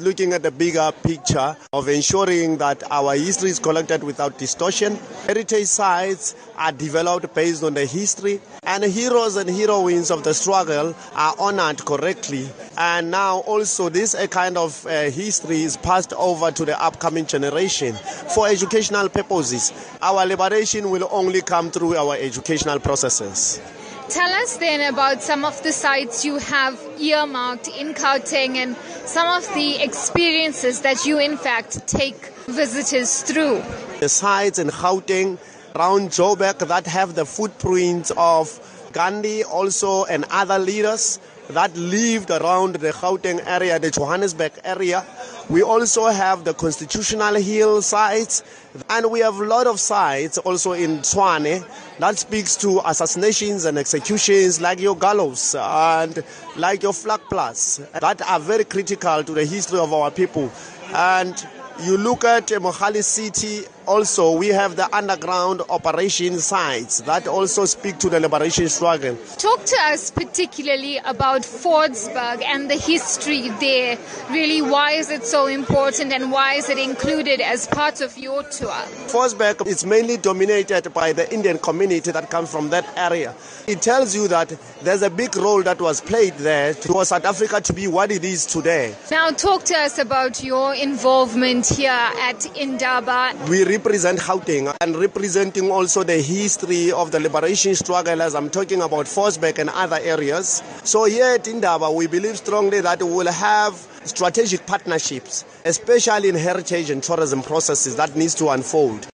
looking at the bigger picture of ensuring that our history is collected without distortion. Heritage sites are developed based on the history, and heroes and heroines of the struggle are honored correctly. And now also this kind of uh, history is passed over to the upcoming generation for educational purposes. Our liberation will only come through our educational processes. Tell us then about some of the sites you have earmarked in Gauteng and some of the experiences that you, in fact, take visitors through. The sites in Gauteng, around Joburg, that have the footprints of Gandhi also and other leaders that lived around the Gauteng area, the Johannesburg area. We also have the Constitutional Hill sites, and we have a lot of sites also in Tshwane that speaks to assassinations and executions like your gallows and like your flag plus that are very critical to the history of our people. And you look at Mohali City also we have the underground operation sites that also speak to the liberation struggle. Talk to us particularly about Fordsburg and the history there. Really, why is it so important and why is it included as part of your tour? Fordsburg is mainly dominated by the Indian community that comes from that area. It tells you that there's a big role that was played there for South Africa to be what it is today. Now, talk to us about your involvement here at Indaba. We represent Gauteng and representing also the history of the liberation struggle as I'm talking about Fordsburg and other areas. So here at Indaba, we believe strongly that we will have strategic partnerships, especially in heritage and tourism processes that needs to unfold.